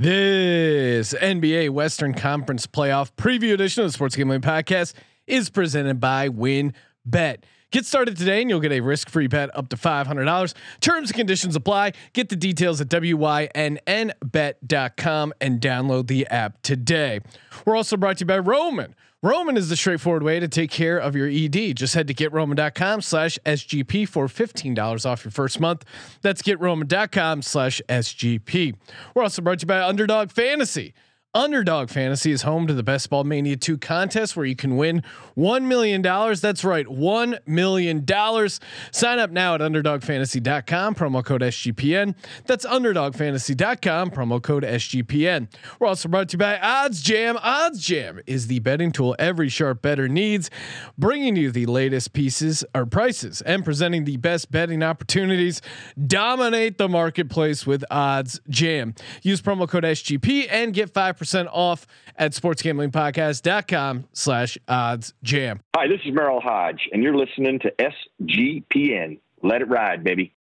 This NBA Western Conference Playoff Preview Edition of the Sports Gambling Podcast is presented by Win Bet. Get started today and you'll get a risk-free bet up to $500. Terms and conditions apply. Get the details at wynnbet.com and download the app today. We're also brought to you by Roman. Roman is the straightforward way to take care of your ED. Just head to getroman.com slash SGP for $15 off your first month. That's getroman.com slash SGP. We're also brought to you by Underdog Fantasy. Underdog Fantasy is home to the Best Ball Mania 2 contest where you can win $1 million. That's right, $1 million. Sign up now at underdogfantasy.com, promo code SGPN. That's underdogfantasy.com, promo code SGPN. We're also brought to you by OddsJam. Odds Jam is the betting tool every sharp better needs, bringing you the latest pieces or prices and presenting the best betting opportunities. Dominate the marketplace with OddsJam. Use promo code SGP and get 5 percent off at sportsgamblingpodcast.com slash odds jam. Hi, this is Merril Hoge, and you're listening to SGPN. Let it ride, baby.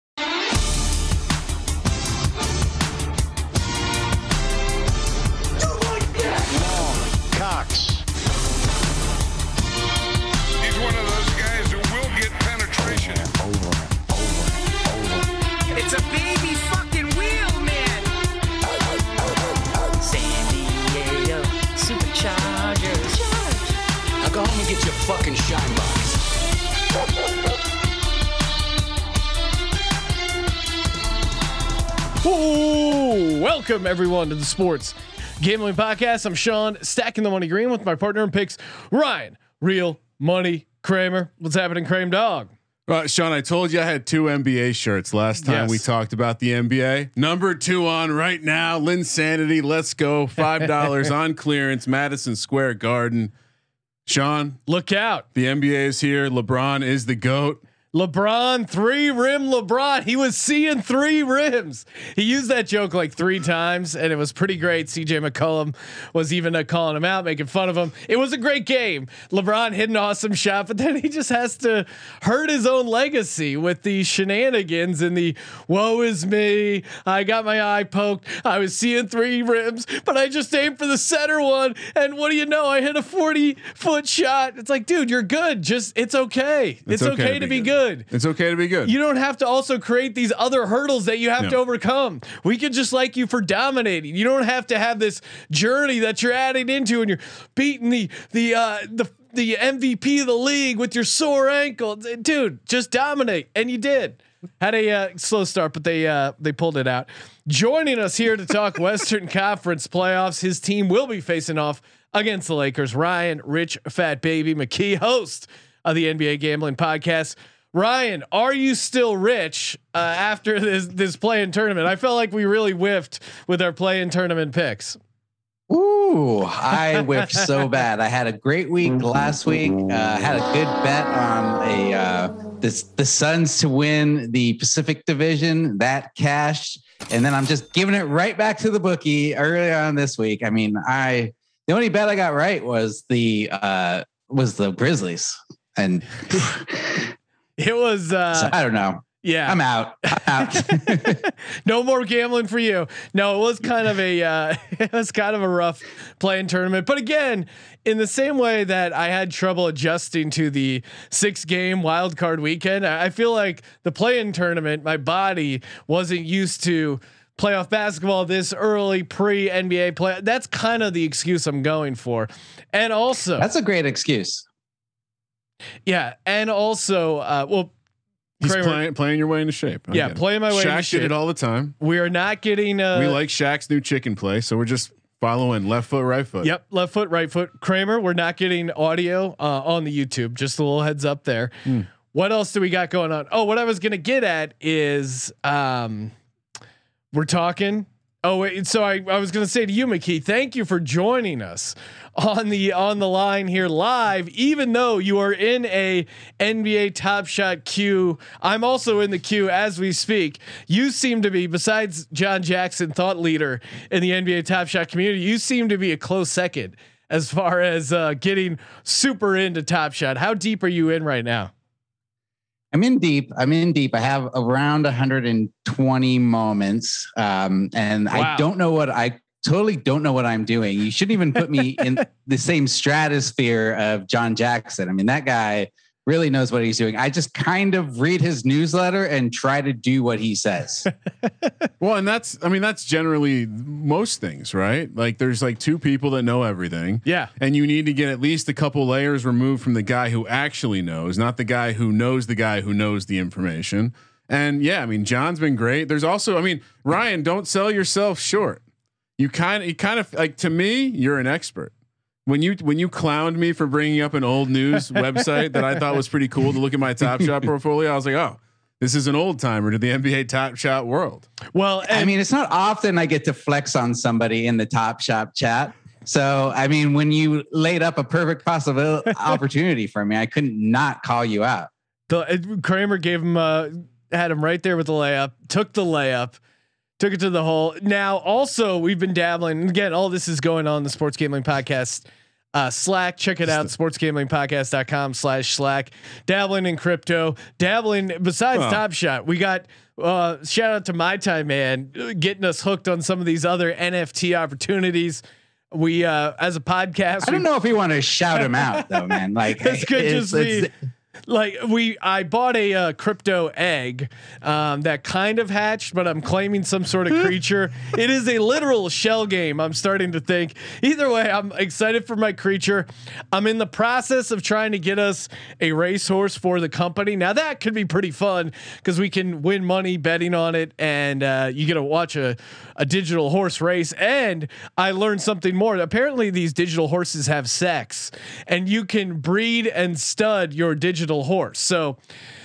Go home and get your fucking shine box. Ooh, welcome everyone to the Sports Gambling Podcast. I'm Sean, stacking the money green with my partner in picks, Ryan. Real money Kramer. What's happening, Kramer Dog? Uh, Sean, I told you I had two NBA shirts last time Yes. we talked about the NBA. Number two on right now, Linsanity. Let's go. Five dollars on clearance, Madison Square Garden. Sean, Look out. the NBA is here. LeBron is the goat. LeBron, three rim LeBron. He was seeing three rims. He used that joke like three times, and it was pretty great. CJ McCollum was even uh, calling him out, making fun of him. It was a great game. LeBron hit an awesome shot, but then he just has to hurt his own legacy with the shenanigans and the woe is me. I got my eye poked. I was seeing three rims, but I just aimed for the center one. And what do you know? I hit a 40 foot shot. It's like, dude, you're good. Just, it's okay. It's, okay, to be good. It's okay to be good. You don't have to also create these other hurdles that you have to overcome. We could just like you for dominating. You don't have to have this journey that you're adding into and you're beating the the uh the the MVP of the league with your sore ankle. Dude, just dominate. And you did. Had a uh, slow start, but they uh, they pulled it out. Joining us here to talk Western Conference playoffs, his team will be facing off against the Lakers. Ryan, Rich, Fat Baby McKee, host of the NBA Gambling Podcast. Ryan, are you still rich uh, after this this play-in tournament? I felt like we really whiffed with our play-in tournament picks. Ooh, I whiffed so bad. I had a great week last week. Uh, had a good bet on a uh, this the Suns to win the Pacific Division. That cash, and then I'm just giving it right back to the bookie early on this week. I mean, I the only bet I got right was the uh, was the Grizzlies, and It was uh, so I don't know. yeah. I'm out. I'm out. no more gambling for you. No, it was kind of a uh, it was kind of a rough play-in tournament. But again, in the same way that I had trouble adjusting to the six game wild card weekend, I I feel like the play-in tournament, my body wasn't used to playoff basketball this early pre NBA play. That's kind of the excuse I'm going for. And also, That's a great excuse. Yeah, and also, uh, well, He's Kramer- playing playing your way into shape. I Yeah, playing my way into Shaq did shape. it all the time. we are not getting. Uh, we like Shaq's new chicken play, so we're just following left foot, right foot. Yep, left foot, right foot. Kramer, we're not getting audio uh, on the YouTube. Just a little heads up there. What else do we got going on? Oh, what I was gonna get at is um, we're talking. Oh, wait, so I, I was gonna say to you, McKee, thank you for joining us on the on the line here live. Even though you are in a NBA Top Shot queue, I'm also in the queue as we speak. You seem to be, besides John Jackson, thought leader in the NBA Top Shot community. You seem to be a close second as far as uh, getting super into Top Shot. How deep are you in right now? I'm in deep. I'm in deep. I have around 120 moments, um, and Wow. I don't know what I totally don't know what I'm doing. You shouldn't even put me in the same stratosphere of John Jackson. I mean, that guy really knows what he's doing. I just kind of read his newsletter and try to do what he says. Well, and that's I mean that's generally most things, right? Like there's like two people that know everything. Yeah. And you need to get at least a couple layers removed from the guy who actually knows, not the guy who knows the guy who knows the information. And yeah, I mean John's been great. There's also I mean, Ryan, don't sell yourself short. You kind of you kind of like to me, you're an expert. When you when you clowned me for bringing up an old news website that I thought was pretty cool to look at my Top Shot portfolio, I was like, "Oh, this is an old timer to the NBA Top Shot world." Well, I mean, it's not often I get to flex on somebody in the Top Shot chat. So, I mean, when you laid up a perfect possible opportunity for me, I couldn't not call you out. The Kramer gave him uh had him right there with the layup, took the layup, took it to the hole. Now also we've been dabbling again, all this is going on the sports gambling podcast. Uh, Slack, check it out, sportsgamblingpodcast.com slash Slack. Dabbling in crypto, dabbling besides Huh. Top Shot. We got uh shout out to my time man uh, getting us hooked on some of these other NFT opportunities. We uh as a podcast, I don't know if you want to shout him out though, man. Like this could it's- just be it's- like we i bought a uh, crypto egg um, that kind of hatched but i'm claiming some sort of creature. It is a literal shell game i'm starting to think. Either way i'm excited for my creature. I'm in the process of trying to get us a racehorse for the company. Now that could be pretty fun because we can win money betting on it and uh, you get to watch a, a digital horse race. And i learned something more. Apparently these digital horses have sex and you can breed and stud your digital horse so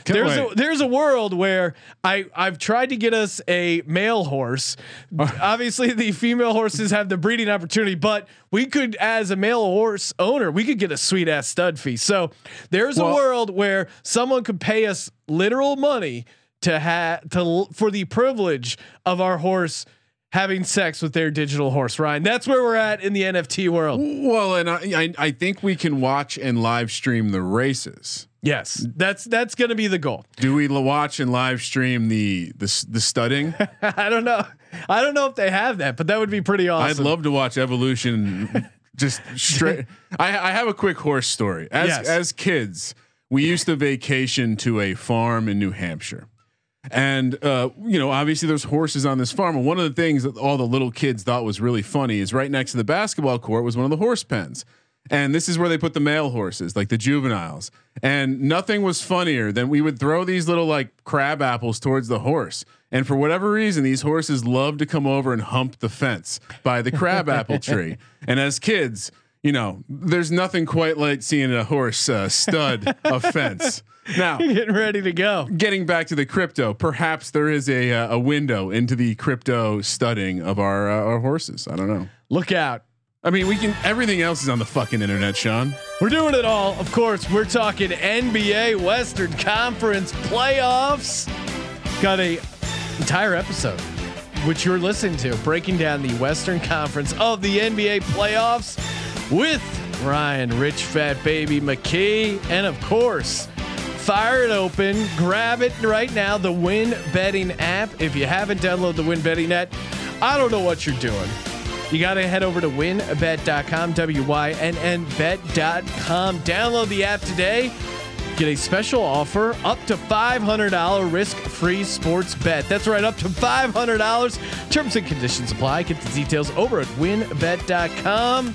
Can't there's a, there's a world where I I've tried to get us a male horse. Obviously, the female horses have the breeding opportunity, but we could, as a male horse owner, we could get a sweet ass stud fee. So there's a world where someone could pay us literal money to have to for the privilege of our horse having sex with their digital horse. Ryan, that's where we're at in the NFT world. Well, and I, I I think we can watch and live stream the races. Yes, that's that's going to be the goal. Do we watch and live stream the the the studding? I don't know. I don't know if they have that, but that would be pretty awesome. I'd love to watch evolution. Just straight. I, I have a quick horse story. As Yes. as kids, we used to vacation to a farm in New Hampshire. And uh, you know, obviously there's horses on this farm. And one of the things that all the little kids thought was really funny is right next to the basketball court was one of the horse pens. And this is where they put the male horses, like the juveniles. And nothing was funnier than we would throw these little like crab apples towards the horse. And for whatever reason, these horses love to come over and hump the fence by the crab apple tree. And as kids, you know, there's nothing quite like seeing a horse uh, stud a fence. Now, getting ready to go. getting back to the crypto, perhaps there is a uh, a window into the crypto studding of our uh, our horses. I don't know. Look out. I mean, we can. Everything else is on the fucking internet, Sean. We're doing it all. Of course, we're talking NBA Western Conference playoffs. Got a entire episode which you're listening to breaking down the Western Conference of the NBA playoffs with Ryan Rich Fat Baby McKee and of course Fire it open. Grab it right now. The Win Betting app. If you haven't downloaded the Win Betting app, I don't know what you're doing. You got to head over to wynnbet.com, W Y N N bet.com. Download the app today. Get a special offer up to $500 risk free sports bet. That's right, up to $500. Terms and conditions apply. Get the details over at wynnbet.com.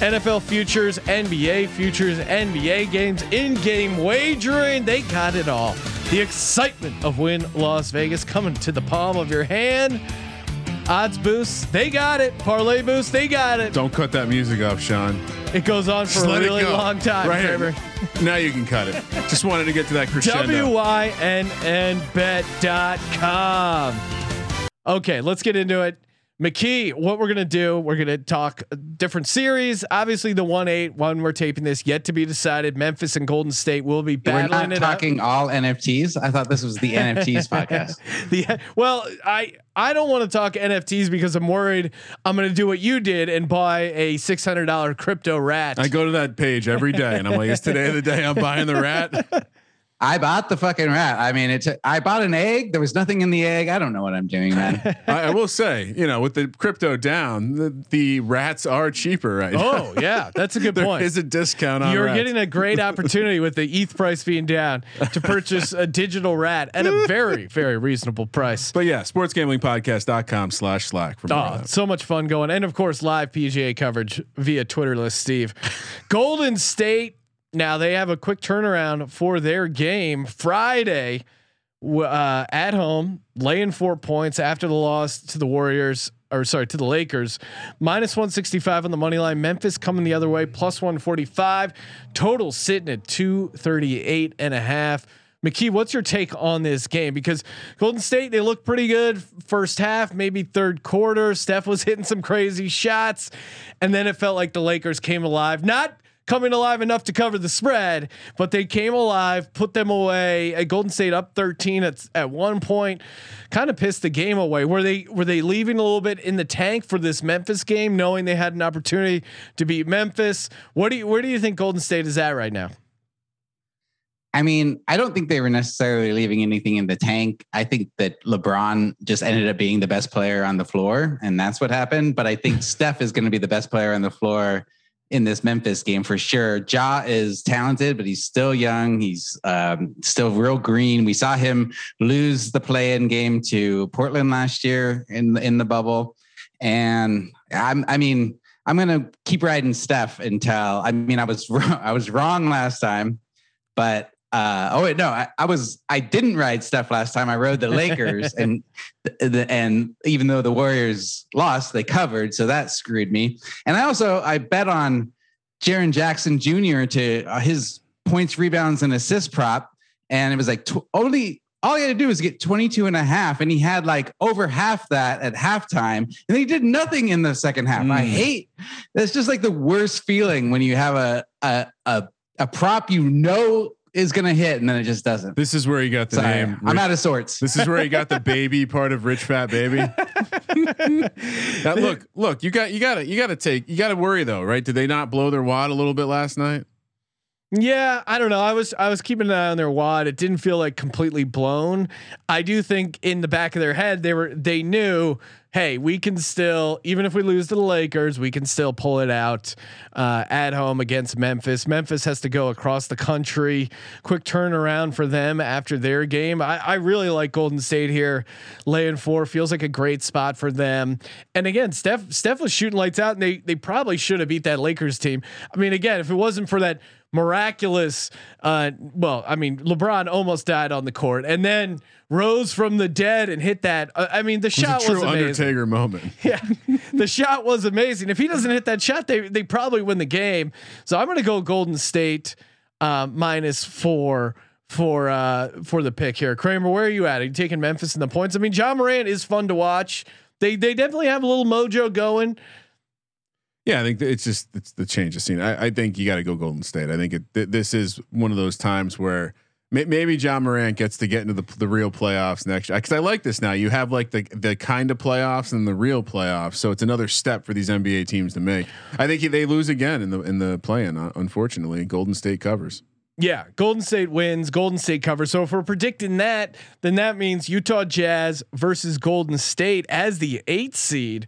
NFL futures, NBA futures, NBA games, in game wagering. They got it all. The excitement of Wynn Las Vegas coming to the palm of your hand. Odds boosts, they got it. Parlay boosts, they got it. Don't cut that music off, Sean. It goes on for Just a really long time, Right here. Now you can cut it. Just wanted to get to that crescendo. W-Y-N-N bet.com. Okay, let's get into it. McKee, what we're gonna do? We're gonna talk a different series. Obviously, the one eight one we're taping this yet to be decided. Memphis and Golden State will be battling. We're battling not it out. talking all NFTs. I thought this was the NFTs podcast. The well, I I don't want to talk NFTs because I'm worried I'm gonna do what you did and buy a six hundred dollar crypto rat. I go to that page every day, and I'm like, "Is today the day I'm buying the rat?" I bought the fucking rat. I mean, it's I bought an egg. There was nothing in the egg. I don't know what I'm doing, man. I, I will say, you know, with the crypto down, the, the rats are cheaper right now. Oh yeah, that's a good There point. is a discount on You're rats. getting a great opportunity with the ETH price being down to purchase a digital rat at a very, very reasonable price. But yeah, sportsgamblingpodcast.com slash slack for Oh, so much fun going. And of course, live PGA coverage via Twitterless Steve. Golden State, now they have a quick turnaround for their game Friday uh, at home, laying four points after the loss to the Warriors. Or sorry, to the Lakers, minus 165 on the money line. Memphis coming the other way, plus 145. Total sitting at 238 and a half. McKee, what's your take on this game? Because Golden State, they look pretty good first half, maybe third quarter. Steph was hitting some crazy shots, and then it felt like the Lakers came alive. Not coming alive enough to cover the spread, but they came alive, put them away. Golden State up 13 at at one point, kind of pissed the game away. Were they were they leaving a little bit in the tank for this Memphis game, knowing they had an opportunity to beat Memphis? What do you where do you think Golden State is at right now? I mean, I don't think they were necessarily leaving anything in the tank. I think that LeBron just ended up being the best player on the floor, and that's what happened. But I think Steph is going to be the best player on the floor in this Memphis game for sure. Ja is talented, but he's still young. He's um, still real green. We saw him lose the play-in game to Portland last year in in the bubble, and I'm, I mean, I'm gonna keep riding Steph until. I mean, I was I was wrong last time, but uh, oh wait, no, I, I was I didn't ride Steph last time. I rode the Lakers, and the, and even though the Warriors lost, they covered, so that screwed me. And I also I bet on Jaren Jackson Jr. to uh, his points, rebounds, and assist prop, and it was like tw- only all he had to do was get 22 and a half, and he had like over half that at halftime, and he did nothing in the second half. I Mm. hate that's just like the worst feeling when you have a a a, a prop you know is gonna hit and then it just doesn't. This is where you got the Sorry, name. I'm out of sorts. This is where you got the baby part of rich fat baby. Now, look, look, you got you got to you got to take you got to worry though, right? Did they not blow their wad a little bit last night? Yeah, I don't know. I was I was keeping an eye on their wad. It didn't feel like completely blown. I do think in the back of their head they were they knew, hey, we can still even if we lose to the Lakers, we can still pull it out uh, at home against Memphis. Memphis has to go across the country. Quick turnaround for them after their game. I, I really like Golden State here, laying four feels like a great spot for them. And again, Steph Steph was shooting lights out, and they they probably should have beat that Lakers team. I mean, again, if it wasn't for that miraculous uh well i mean lebron almost died on the court and then rose from the dead and hit that uh, i mean the It shot was a was amazing. Undertaker moment. yeah. The shot was amazing. If he doesn't hit that shot they they probably win the game. So i'm gonna go golden state uh, minus four for uh for the pick here. Kramer where are you at? Are you taking memphis in the points? I mean ja morant is fun to watch. They they definitely have a little mojo going Yeah, I think it's just it's the change of scene. I, I think you got to go Golden State. I think it, th- this is one of those times where may, maybe Ja Morant gets to get into the the real playoffs next year. Because I like this now. You have like the the kind of playoffs and the real playoffs, so it's another step for these NBA teams to make. I think they lose again in the in the play-in. uh, Unfortunately, Golden State covers. Yeah, Golden State wins. Golden State covers. So if we're predicting that, then that means Utah Jazz versus Golden State as the eighth seed.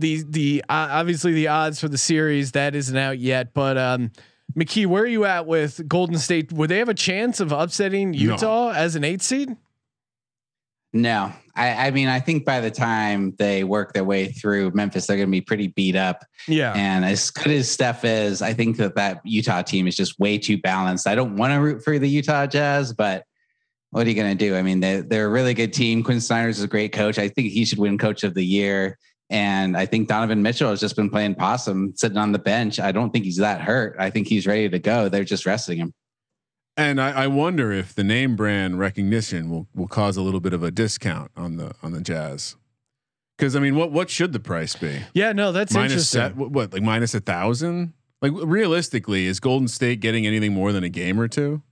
The the uh, obviously the odds for the series that isn't out yet, but um, McKee, where are you at with Golden State? Would they have a chance of upsetting Utah as an eight seed? No, I, I mean, I think by the time they work their way through Memphis, they're going to be pretty beat up. Yeah, And as good as Steph is, I think that that Utah team is just way too balanced. I don't want to root for the Utah Jazz, but what are you going to do? I mean, they, they're a really good team. Quin Snyder's is a great coach. I think he should win Coach of the Year. And I think Donovan Mitchell has just been playing possum, sitting on the bench. I don't think he's that hurt. I think he's ready to go. They're just resting him. And I, I wonder if the name brand recognition will will cause a little bit of a discount on the on the Jazz. Because I mean, what what should the price be? yeah, no, that's minus interesting. set, what, what like minus a thousand? Like realistically, is Golden State getting anything more than a game or two?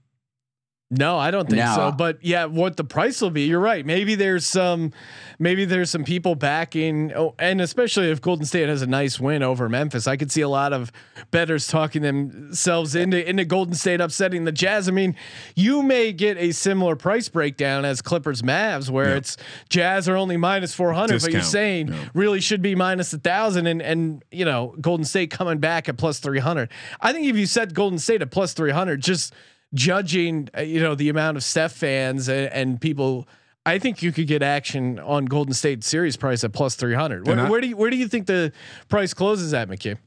No, I don't think No. so. But yeah, what the price will be, you're right. Maybe there's some, maybe there's some people backing, oh, and especially if Golden State has a nice win over Memphis, I could see a lot of betters talking themselves into into Golden State upsetting the Jazz. I mean, you may get a similar price breakdown as Clippers Mavs, where Yeah. it's Jazz are only minus four hundred, but you're saying Yeah. really should be minus a thousand, and and you know Golden State coming back at plus three hundred. I think if you set Golden State at plus three hundred, just judging uh, you know the amount of Steph fans and, and people. I think you could get action on Golden State series price at plus three hundred. Where, where do you where do you think the price closes at, McKee?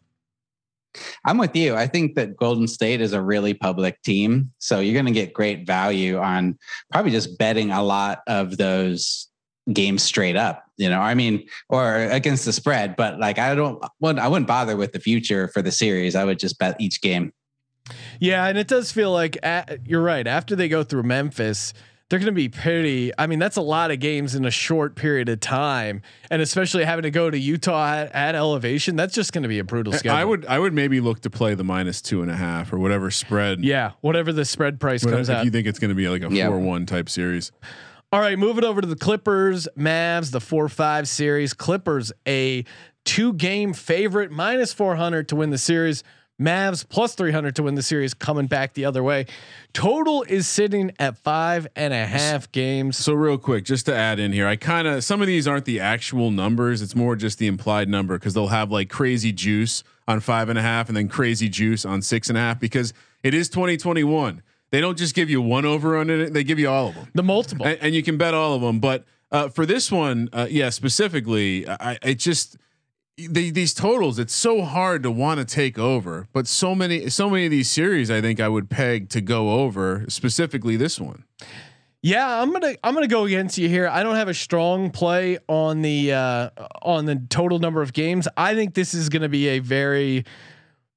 I'm with you. I think that Golden State is a really public team. So you're going to get great value on probably just betting a lot of those games straight up, you know, I mean, or against the spread, but like, I don't, wouldn't, I wouldn't bother with the future for the series. I would just bet each game. Yeah, and it does feel like a you're right. After they go through Memphis, they're going to be pretty. I mean, that's a lot of games in a short period of time, and especially having to go to Utah at, at elevation, that's just going to be a brutal schedule. I would I would maybe look to play the minus two and a half or whatever spread. yeah, whatever the spread price Whatever- comes if out. you think it's going to be like a Yeah. four one type series. All right, moving over to the Clippers, Mavs, the four five series. Clippers a two game favorite, minus four hundred to win the series. Mavs plus three hundred to win the series, coming back the other way. Total is sitting at five and a half games. So real quick, just to add in here, I kind of some of these aren't the actual numbers; it's more just the implied number because they'll have like crazy juice on five and a half, and then crazy juice on six and a half because it is 2021. They don't just give you one over on it; they give you all of them, The multiple. and, and you can bet all of them. But uh, for this one, uh, yeah, specifically, I, I just these totals. It's so hard to want to take over, but so many, so many of these series, I think I would peg to go over. Specifically, this one. Yeah, I'm gonna I'm gonna go against you here. I don't have a strong play on the uh, on the total number of games. I think this is gonna be a very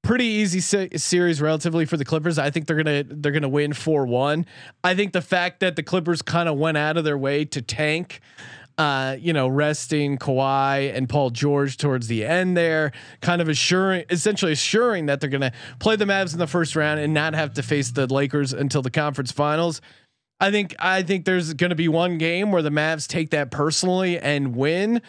pretty easy se- series relatively for the Clippers. I think they're gonna they're gonna win four one. I think the fact that the Clippers kind of went out of their way to tank. Uh, you know, resting Kawhi and Paul George towards the end there, kind of assuring, essentially assuring that they're going to play the Mavs in the first round and not have to face the Lakers until the conference finals. I think I think there's going to be one game where the Mavs take that personally and win.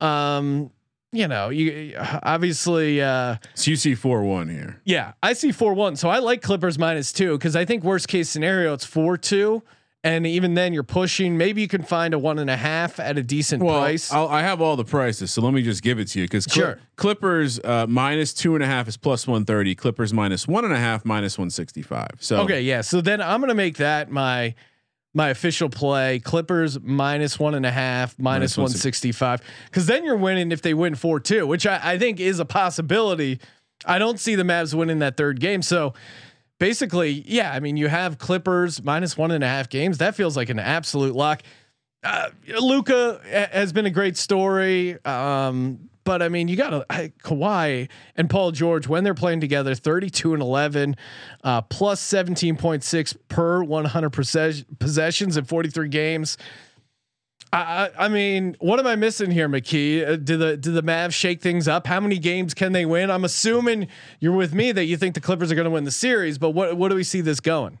Um, you know, you obviously, uh, So you see four one here. yeah, I see four one. So I like Clippers minus two because I think worst case scenario it's four two, and even then you're pushing. Maybe you can find a one and a half at a decent Well, price. I'll, I have all the prices, so let me just give it to you because Sure. Clippers uh, minus two and a half is plus one thirty. Clippers minus one and a half minus one sixty five. So Okay, yeah. So then I'm gonna make that my my official play. Clippers minus one and a half, minus Minus one sixty five. Because then you're winning if they win four two, which I, I think is a possibility. I don't see the Mavs winning that third game. So basically, yeah. I mean, you have Clippers minus one and a half games. That feels like an absolute lock. Uh, Luka has been a great story. Um, but I mean, you got Kawhi and Paul George when they're playing together, 32 and 11, uh, plus 17.6 per 100 possess- possessions in 43 games. I, I mean, what am I missing here, McKee? Uh, do the do the Mavs shake things up? How many games can they win? I'm assuming you're with me that you think the Clippers are going to win the series, but what what do we see this going?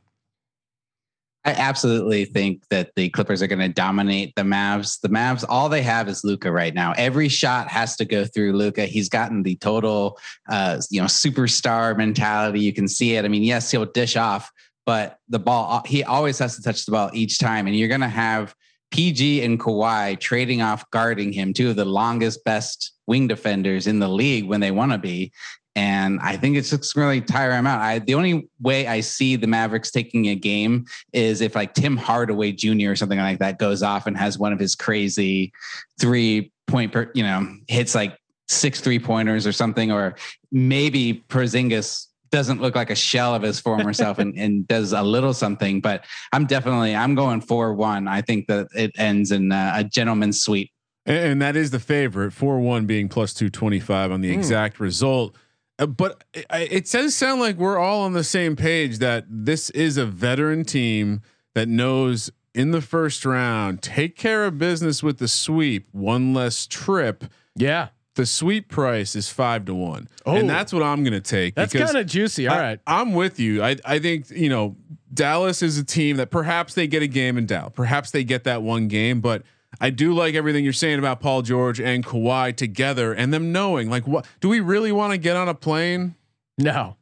I absolutely think that the Clippers are going to dominate the Mavs. The Mavs, all they have is Luka right now. Every shot has to go through Luka. He's gotten the total, uh, you know, superstar mentality. You can see it. I mean, yes, he'll dish off, but the ball, he always has to touch the ball each time. And you're going to have PG and Kawhi trading off guarding him, two of the longest, best wing defenders in the league when they want to be. And I think it's just really tire him out. I the only way I see the Mavericks taking a game is if like Tim Hardaway Jr. or something like that goes off and has one of his crazy three point per, you know, hits like six three pointers or something, or maybe Porzingis doesn't look like a shell of his former self and, and does a little something. But I'm definitely I'm going four one. I think that it ends in uh, a gentleman's sweep. and, and that is the favorite. Four one being plus two twenty five on the exact result. Uh, but it, it does sound like we're all on the same page that this is a veteran team that knows in the first round take care of business with the sweep, one less trip. Yeah, The sweep price is five to one, Oh. and that's what I'm going to take. that's kind of juicy. All I- right. I'm with you. I I think you know Dallas is a team that perhaps they get a game in Dallas. Perhaps they get that one game, but I do like everything you're saying about Paul George and Kawhi together and them knowing like what do we really want to get on a plane? No,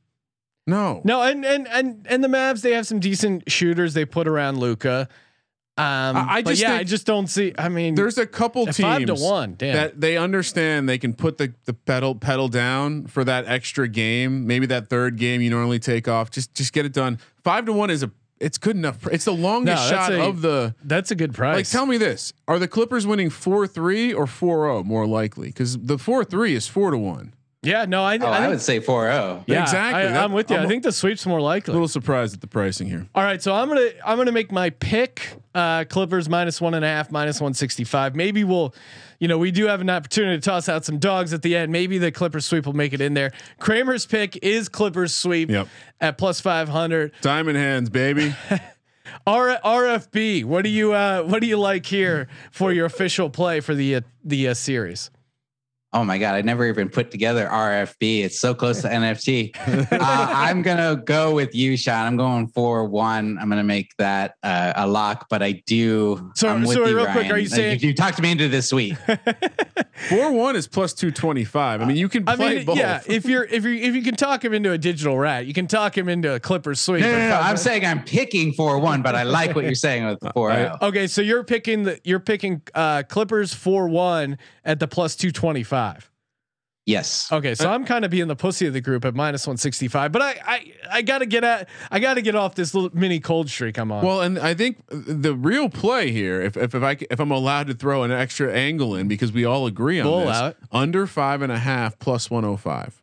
No. no, and and and and the Mavs they have some decent shooters they put around Luka. Um, I- I just yeah, think I just don't see. I mean, There's a couple teams five to one, damn. that they understand they can put the the pedal pedal down for that extra game. Maybe that third game you normally take off. Just just get it done. Five to one is a it's good enough. It's the longest No, shot a- of the. that's a good price. Like, tell me this: Are the Clippers winning four three or 4-0 more likely? Because the four three is four to one. yeah, no, I, Oh, I, I would say oh. 4-0. yeah, Exactly. I, That- I'm with you. i I'm- think the sweep's more likely. A little surprised at the pricing here. All right, so I'm gonna I'm gonna make my pick. Uh, Clippers minus one and a half, minus one sixty five. Maybe we'll, you know, we do have an opportunity to toss out some dogs at the end. Maybe the Clippers sweep will make it in there. Kramer's pick is Clippers sweep Yep. at plus five hundred. Diamond hands, baby. R- RFB, what do you uh, what do you like here for your official play for the uh, the uh, series? Oh my god, I never even put together RFB. It's so close to NFT. Uh, I'm gonna go with you, Sean. I'm going for one. I'm gonna make that uh, a lock, but I do. So- I'm with so you, real quick, are you Like, saying- you, you talked me into this sweet? Four one is plus two twenty five. I mean, you can I play mean, both. yeah, if you're if you if you can talk him into a digital rat, you can talk him into a Clippers sweep. No, no, no, no. I'm saying I'm picking four one, but I like what you're saying with the four. Okay, so you're picking the you're picking uh Clippers four one at the plus two twenty five. Yes. Okay, so uh, I'm kind of being the pussy of the group at minus one sixty five, but I I I gotta get at I gotta get off this little mini cold streak I'm on. Well, and I think the real play here, if if, if I c- if I'm allowed to throw an extra angle in, because we all agree on We'll this, allow it. under five and a half plus one hundred five.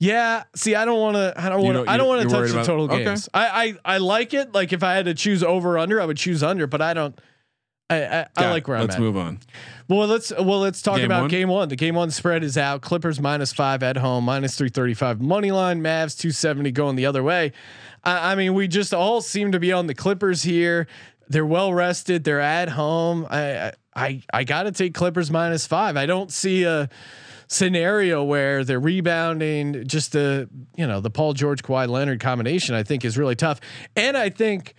yeah, see, I don't want to I don't want to I don't want to touch the about- total okay. games. I, I I like it. Like if I had to choose over under, I would choose under, but I don't. I I, I like where I'm Let's at. move on. Well, let's well let's talk Game about one? game one. The game one spread is out. Clippers minus five at home, minus three thirty five money line. Mavs two seventy going the other way. I, I mean, we just all seem to be on the Clippers here. They're well rested. They're at home. I I I, I got to take Clippers minus five. I don't see a scenario where they're rebounding. Just the you know the Paul George Kawhi Leonard combination. I think is really tough, and I think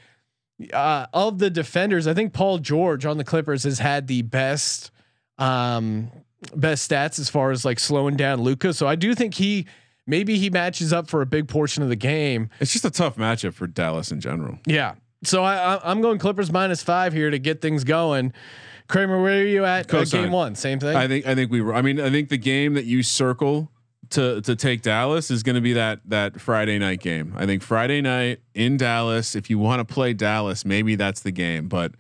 uh, of the defenders, I think Paul George on the Clippers has had the best um best stats as far as like slowing down Luka. So I do think he maybe he matches up for a big portion of the game. It's just a tough matchup for Dallas in general. Yeah. So I, I I'm going Clippers minus five here to get things going. Kramer, where are you at? Uh, game one, same thing. I think I think we were. I mean, I think the game that you circle to to take Dallas is going to be that that Friday night game. I think Friday night in Dallas. If you want to play Dallas, maybe that's the game. But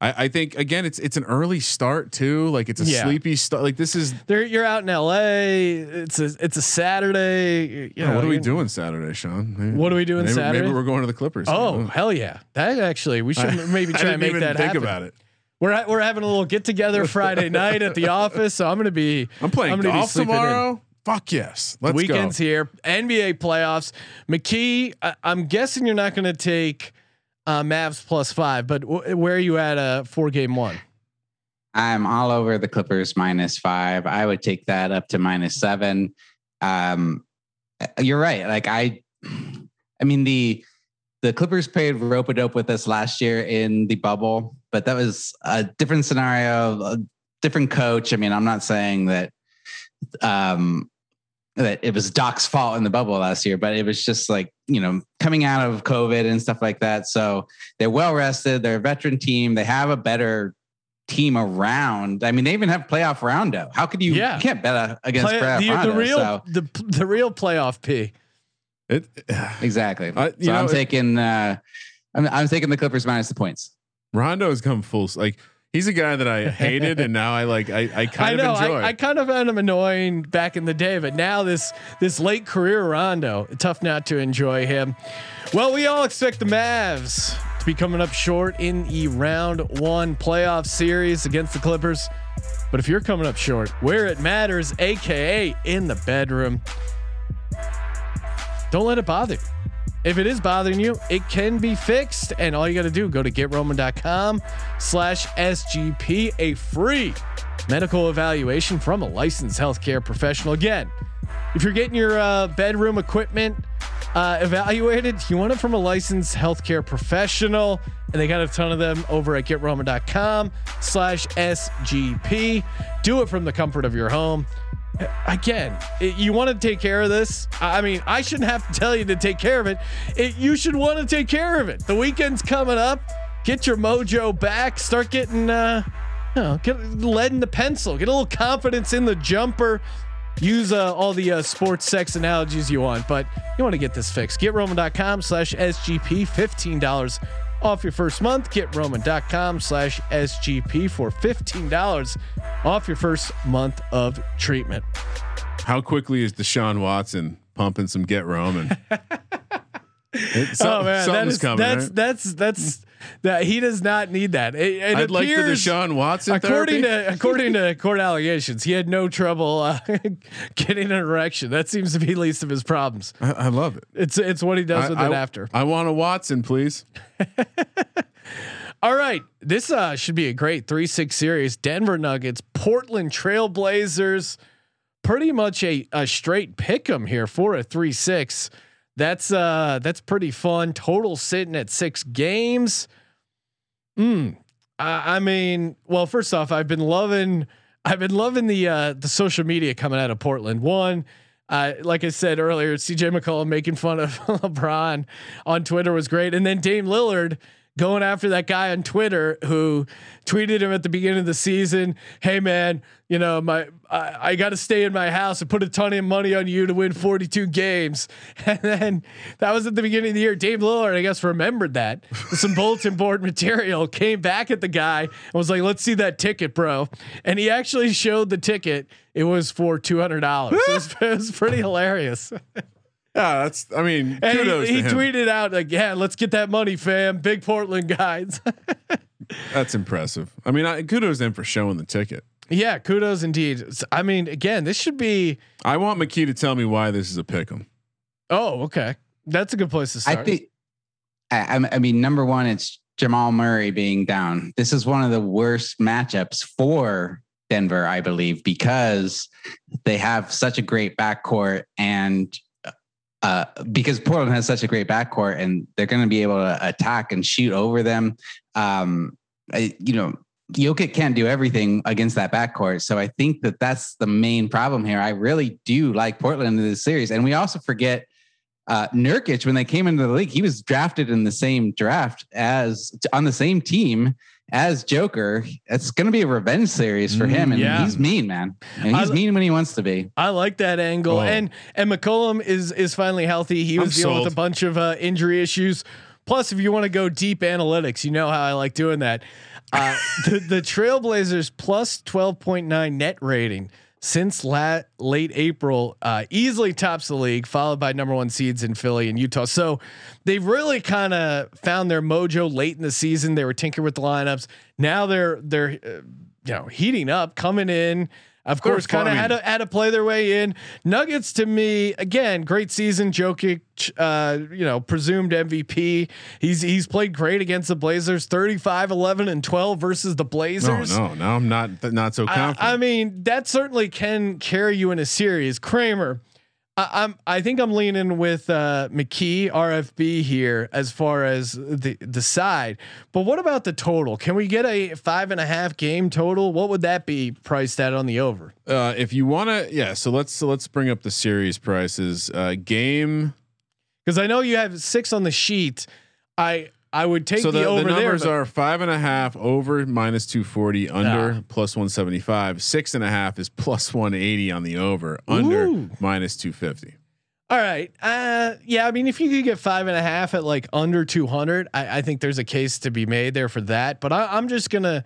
I, I think again, it's it's an early start too. Like it's a Yeah. sleepy start. Like this is. There, you're out in L.A. It's a it's a Saturday. You oh, know, what are we doing Saturday, Sean? Maybe- What are we doing maybe, Saturday? Maybe we're going to the Clippers. Oh hell yeah! That actually we should maybe try and make even that think happen. about it. We're we're having a little get together Friday night at the office, so I'm gonna be I'm playing be golf sleeping in. Tomorrow. Fuck yes, let's Weekends go. here, NBA playoffs. McKee, I, I'm guessing you're not gonna take uh, Mavs plus five, but w- where are you at a four game one? I'm all over the Clippers minus five. I would take that up to minus seven. Um, you're right. Like I, I mean the the Clippers played rope a dope with us last year in the bubble, but that was a different scenario, a different coach. I mean, I'm not saying that um that it was Doc's fault in the bubble last year, but it was just like, you know, coming out of COVID and stuff like that. So they're well rested. They're a veteran team. They have a better team around. I mean, they even have playoff Rondo. How could you? Yeah. You can't bet uh, against Play- playoff the, Rondo. the real so the the real playoff P. It, exactly. I- so know, I'm taking. Uh, I'm, I'm taking the Clippers minus the points. Rondo has come full. Like he's a guy that I hated, and now I like. I, I kind I know. of enjoy. I, I kind of found him annoying back in the day, but now this this late career Rondo, tough not to enjoy him. Well, we all expect the Mavs to be coming up short in the round one playoff series against the Clippers. But if you're coming up short, where it matters, aka in the bedroom, don't let it bother you. If it is bothering you, it can be fixed. And all you got to do, go to getroman.com slash SGP, a free medical evaluation from a licensed healthcare professional. Again, if you're getting your uh, bedroom equipment uh, evaluated, you want it from a licensed healthcare professional, and they got a ton of them over at GetRoman.com slash SGP. Do it from the comfort of your home. Again, it, you want to take care of this. I mean, I shouldn't have to tell you to take care of it. it you should want to take care of it. The weekend's coming up. Get your mojo back. Start getting, uh, you know, get lead in the pencil. Get a little confidence in the jumper. Use uh, all the uh, sports sex analogies you want, but you want to get this fixed. GetRoman.com slash SGP, $15 off your first month. GetRoman.com slash SGP for $15 off your first month of treatment. How quickly is Deshaun Watson pumping some get Roman? It- oh man, that is, coming. that's, right? that's that's that he does not need that. It, it I'd like the Deshaun Watson According therapy. to according to court allegations, he had no trouble uh, getting an erection. That seems to be least of his problems. I, I love it. It's it's what he does I, with I- it after. I want a Watson, please. All right, this uh, should be a great three six series. Denver Nuggets, Portland Trailblazers. Pretty much a a straight pick 'em here for a three six. That's uh that's pretty fun. Total sitting at six games. Hmm. I, I mean, well, first off, I've been loving I've been loving the uh the social media coming out of Portland. One, uh, like I said earlier, CJ McCollum making fun of LeBron on Twitter was great, and then Dame Lillard going after that guy on Twitter who tweeted him at the beginning of the season. Hey man, you know my I, I got to stay in my house and put a ton of money on you to win 42 games. And then that was at the beginning of the year. Dame Lillard, I guess, remembered that some bulletin board material, came back at the guy and was like, "Let's see that ticket, bro." And he actually showed the ticket. It was for two hundred dollars. it, it was pretty hilarious. Yeah, that's. I mean, And kudos he, he to him. tweeted out like, "Yeah, let's get that money, fam. Big Portland guys." That's impressive. I mean, I, kudos to him for showing the ticket. yeah, kudos indeed. I mean, again, this should be. I want McKee to tell me why this is a pick 'em. Oh, okay, that's a good place to start. I think. I, I mean, number one, it's Jamal Murray being down. This is one of the worst matchups for Denver, I believe, because they have such a great backcourt and uh, because Portland has such a great backcourt and they're going to be able to attack and shoot over them. Um, I, you know, Jokic can't do everything against that backcourt. So I think that that's the main problem here. I really do like Portland in this series. And we also forget uh, Nurkic, when they came into the league, he was drafted in the same draft as on the same team as Joker. It's going to be a revenge series for him, and yeah. he's mean, man. And he's li- mean when he wants to be. I like that angle, Oh. and and McCollum is is finally healthy. He was I'm dealing with a bunch of uh, injury issues. Plus, if you want to go deep analytics, you know how I like doing that. Uh, the, the Trailblazers plus twelve point nine net rating since la- late April uh, easily tops the league, followed by number one seeds in Philly and Utah. So they've really kind of found their mojo late in the season. They were tinkering with the lineups. Now they're they're uh, you know heating up, coming in. Of course, kind of had to had to play their way in. Nuggets to me again, great season. Jokic, uh, you know, presumed MVP. He's he's played great against the Blazers. 35, 11 and 12 versus the Blazers. no, no. no I'm not not so I, confident. I mean, that certainly can carry you in a series. Kramer, I, I'm I think I'm leaning with uh, McKee RFB here as far as the the side. But what about the total? Can we get a five and a half game total? What would that be priced at on the over? uh, if you want to, yeah. So let's so let's bring up the series prices. Uh, game. Because I know you have six on the sheet. I I would take so the, the, the over there. numbers but- are five and a half over minus 240 under Ah. plus 175 six and a half is plus 180 on the over under Ooh. minus 250 All right. Uh, yeah. I mean, if you could get five and a half at like under 200, I, I think there's a case to be made there for that. But I, I'm just gonna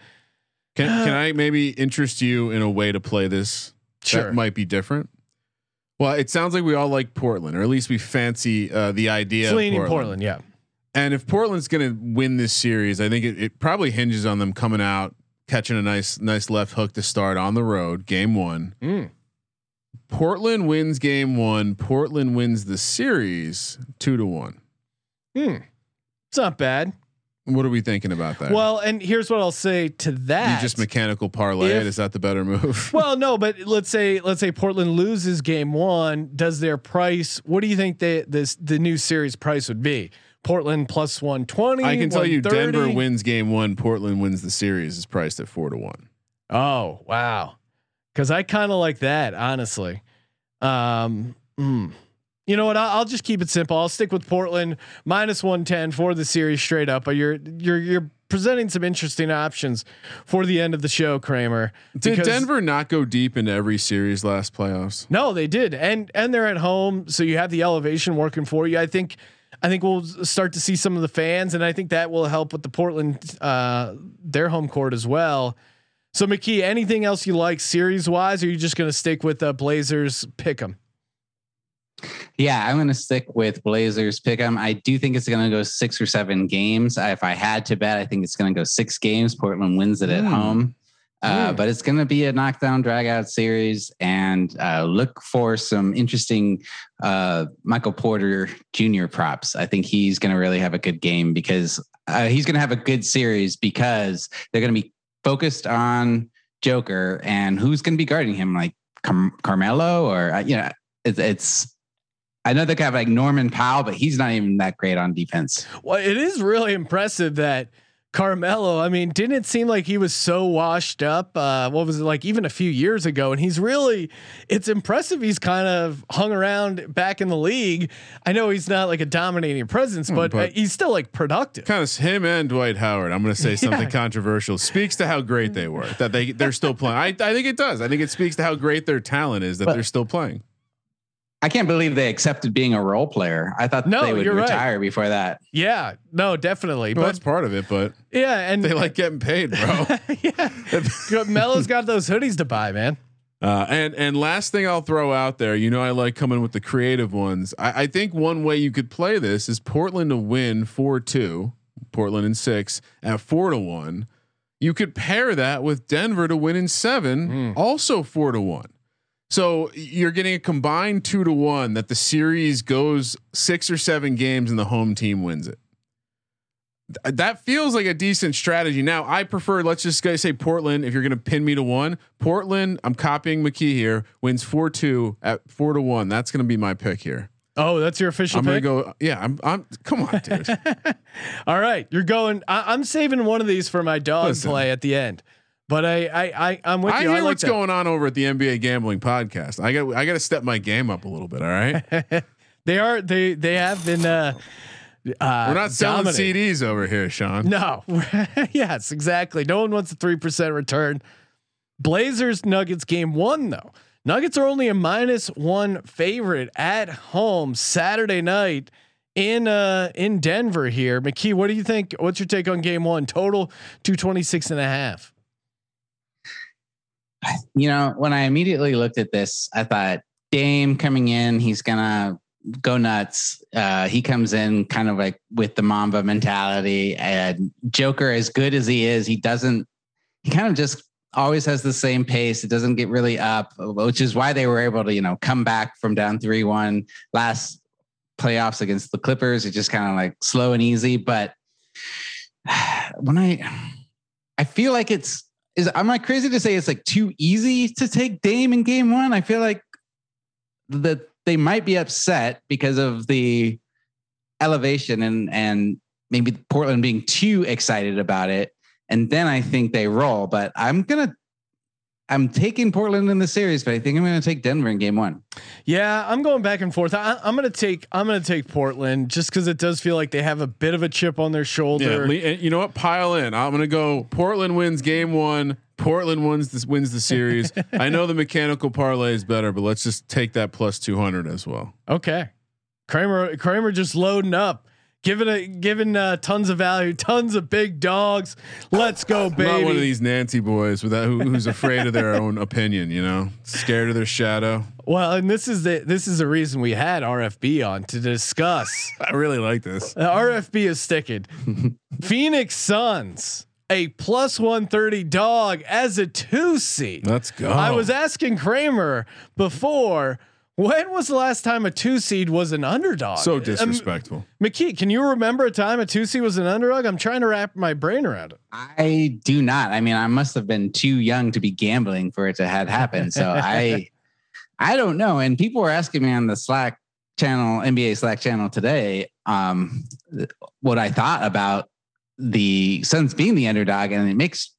can, can i maybe interest you in a way to play this Sure. that might be different well it sounds like we all like portland or at least we fancy uh, the idea of portland. Portland. Yeah. And if portland's going to win this series i think it, it probably hinges on them coming out catching a nice nice left hook to start on the road game one Mm. Portland wins game one. Portland wins the series two to one. Hmm. It's not bad. What are we thinking about that? Well, and here's what I'll say to that. you just mechanical parlay. If- Is that the better move? well, no, but let's say let's say Portland loses game one. Does their price? What do you think they, this the new series price would be? Portland plus one twenty. I can tell you, Denver wins game one. Portland wins the series. Is priced at four to one. Oh wow, because I kind of like that honestly. Um, mm. you know what? I'll, I'll just keep it simple. I'll stick with Portland minus one ten for the series straight up. But you're you're you're presenting some interesting options for the end of the show, Kramer. Did Denver not go deep into every series last playoffs? No, they did, and and they're at home, so you have the elevation working for you. I think, I think we'll start to see some of the fans, and I think that will help with the Portland, uh, their home court as well. So McKee, anything else you like series wise, or are you just going to stick with uh, Blazers pick them? Yeah, I'm going to stick with Blazers pick them. I do think it's going to go six or seven games. I- If I had to bet, I think it's going to go six games. Portland wins it at Mm. home. Uh, Mm. But it's going to be a knockdown, dragout series, and uh, look for some interesting uh, Michael Porter Jr. props. I think he's going to really have a good game because uh, he's going to have a good series because they're going to be focused on Joker and who's going to be guarding him, like Car- Carmelo or uh, you know, it's, it's I know they have like Norman Powell, but he's not even that great on defense. Well, it is really impressive that Carmelo. I mean, didn't it seem like he was so washed up? Uh, what was it like even a few years ago? And he's really, it's impressive. He's kind of hung around back in the league. I know he's not like a dominating presence, but, but- uh, he's still like productive. Kind of him and Dwight Howard. I'm going to say something Yeah. controversial. Speaks to how great they were. That they they're still playing. I I think it does. I think it speaks to how great their talent is that But- they're still playing. I can't believe they accepted being a role player. I thought No, they would you're right. retire before that. Yeah, no, definitely. Well, but that's part of it, but yeah, and they like getting paid, bro. yeah, Melo's got those hoodies to buy, man. Uh, and and last thing I'll throw out there, you know, I like coming with the creative ones. I, I think one way you could play this is Portland to win four two, Portland in six at four to one. You could pair that with Denver to win in seven, also four to one. So you're getting a combined two to one that the series goes six or seven games and the home team wins it. Th- That feels like a decent strategy. Now, I prefer, let's just say Portland. If you're going to pin me to one, Portland, I'm copying McKee here, wins 4 2 at 4 to 1. That's going to be my pick here. Oh, that's your official pick. I'm gonna go, yeah, I'm, I'm, come on, dude. All right, you're going. I, I'm saving one of these for my dog Listen. play at the end. But I, I, I I'm with I you. hear I like what's that. going on over at the NBA gambling podcast. I got, I got to step my game up a little bit. All right. They are they they have been. Uh, uh, We're not selling dominating. CDs over here, Sean. No. yes, exactly. No one wants a three percent return. Blazers Nuggets game one though. Nuggets are only a minus one favorite at home Saturday night in uh in Denver here. McKee, what do you think? What's your take on game one? Total 226 and a half. You know, when I immediately looked at this, I thought Dame coming in, he's gonna go nuts. Uh, he comes in kind of like with the Mamba mentality, and Joker, as good as he is, he doesn't. He kind of just always has the same pace. It doesn't get really up, which is why they were able to, you know, come back from down three one last playoffs against the Clippers. It's just kind of like slow and easy. But when I, I feel like it's is am I crazy to say it's like too easy to take Dame in game one? I feel like that they might be upset because of the elevation and and maybe Portland being too excited about it. And then I think they roll. But I'm gonna I'm taking Portland in the series, but I think I'm gonna take Denver in game one. Yeah, I'm going back and forth. I, I'm gonna take I'm gonna take Portland just because it does feel like they have a bit of a chip on their shoulder. le- and you know what? Pile in. I'm gonna go. Portland wins game one. Portland wins this wins the series. I know the mechanical parlay is better, but let's just take that plus two hundred as well. Okay, Kramer Kramer just loading up, giving a giving uh, tons of value, tons of big dogs. Let's go, I'm not one of these Nancy boys with that who, who's afraid of their own opinion. You know, scared of their shadow. Well, and this is the this is the reason we had RFB on to discuss. I really like this. The RFB is sticking. Phoenix Suns, a plus 130 dog as a two seed. Let's go. I was asking Kramer before, When was the last time a two seed was an underdog? So Um, disrespectful. McKee, can you remember a time a two seed was an underdog? I'm trying to wrap my brain around it. I do not. I mean, I must have been too young to be gambling for it to have happened. So I, I don't know. And people were asking me on the Slack channel, NBA Slack channel today, um, what I thought about the Suns being the underdog, and it makes,